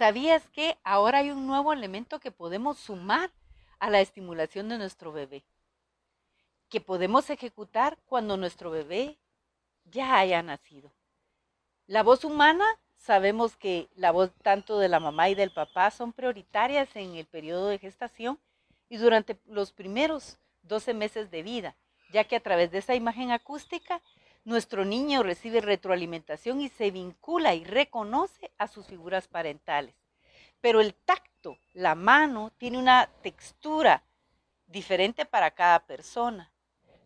¿Sabías que ahora hay un nuevo elemento que podemos sumar a la estimulación de nuestro bebé? Que podemos ejecutar cuando nuestro bebé ya haya nacido. La voz humana, sabemos que la voz tanto de la mamá y del papá son prioritarias en el periodo de gestación y durante los primeros 12 meses de vida, ya que a través de esa imagen acústica nuestro niño recibe retroalimentación y se vincula y reconoce a sus figuras parentales. Pero el tacto, la mano, tiene una textura diferente para cada persona.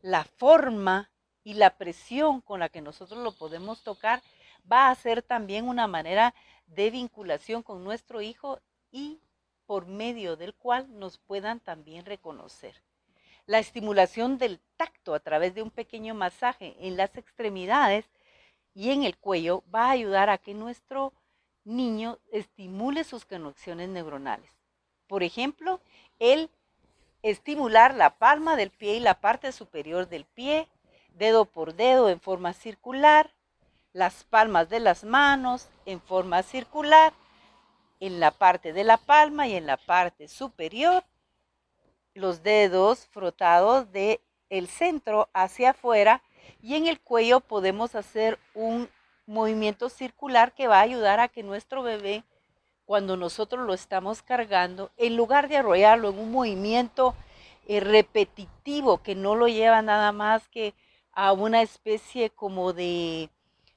La forma y la presión con la que nosotros lo podemos tocar va a ser también una manera de vinculación con nuestro hijo y por medio del cual nos puedan también reconocer. La estimulación del tacto a través de un pequeño masaje en las extremidades y en el cuello va a ayudar a que nuestro niño estimule sus conexiones neuronales. Por ejemplo, el estimular la palma del pie y la parte superior del pie, dedo por dedo en forma circular, las palmas de las manos en forma circular, en la parte de la palma y en la parte superior, los dedos frotados de el centro hacia afuera y en el cuello podemos hacer un movimiento circular que va a ayudar a que nuestro bebé, cuando nosotros lo estamos cargando, en lugar de arrollarlo en un movimiento eh, repetitivo que no lo lleva nada más que a una especie como de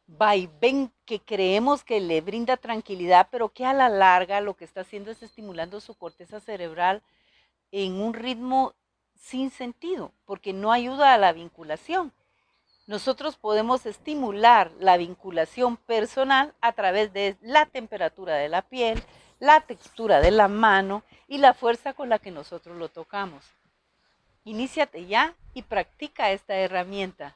vaivén que creemos que le brinda tranquilidad, pero que a la larga lo que está haciendo es estimulando su corteza cerebral en un ritmo sin sentido, porque no ayuda a la vinculación. Nosotros podemos estimular la vinculación personal a través de la temperatura de la piel, la textura de la mano y la fuerza con la que nosotros lo tocamos. Iníciate ya y practica esta herramienta.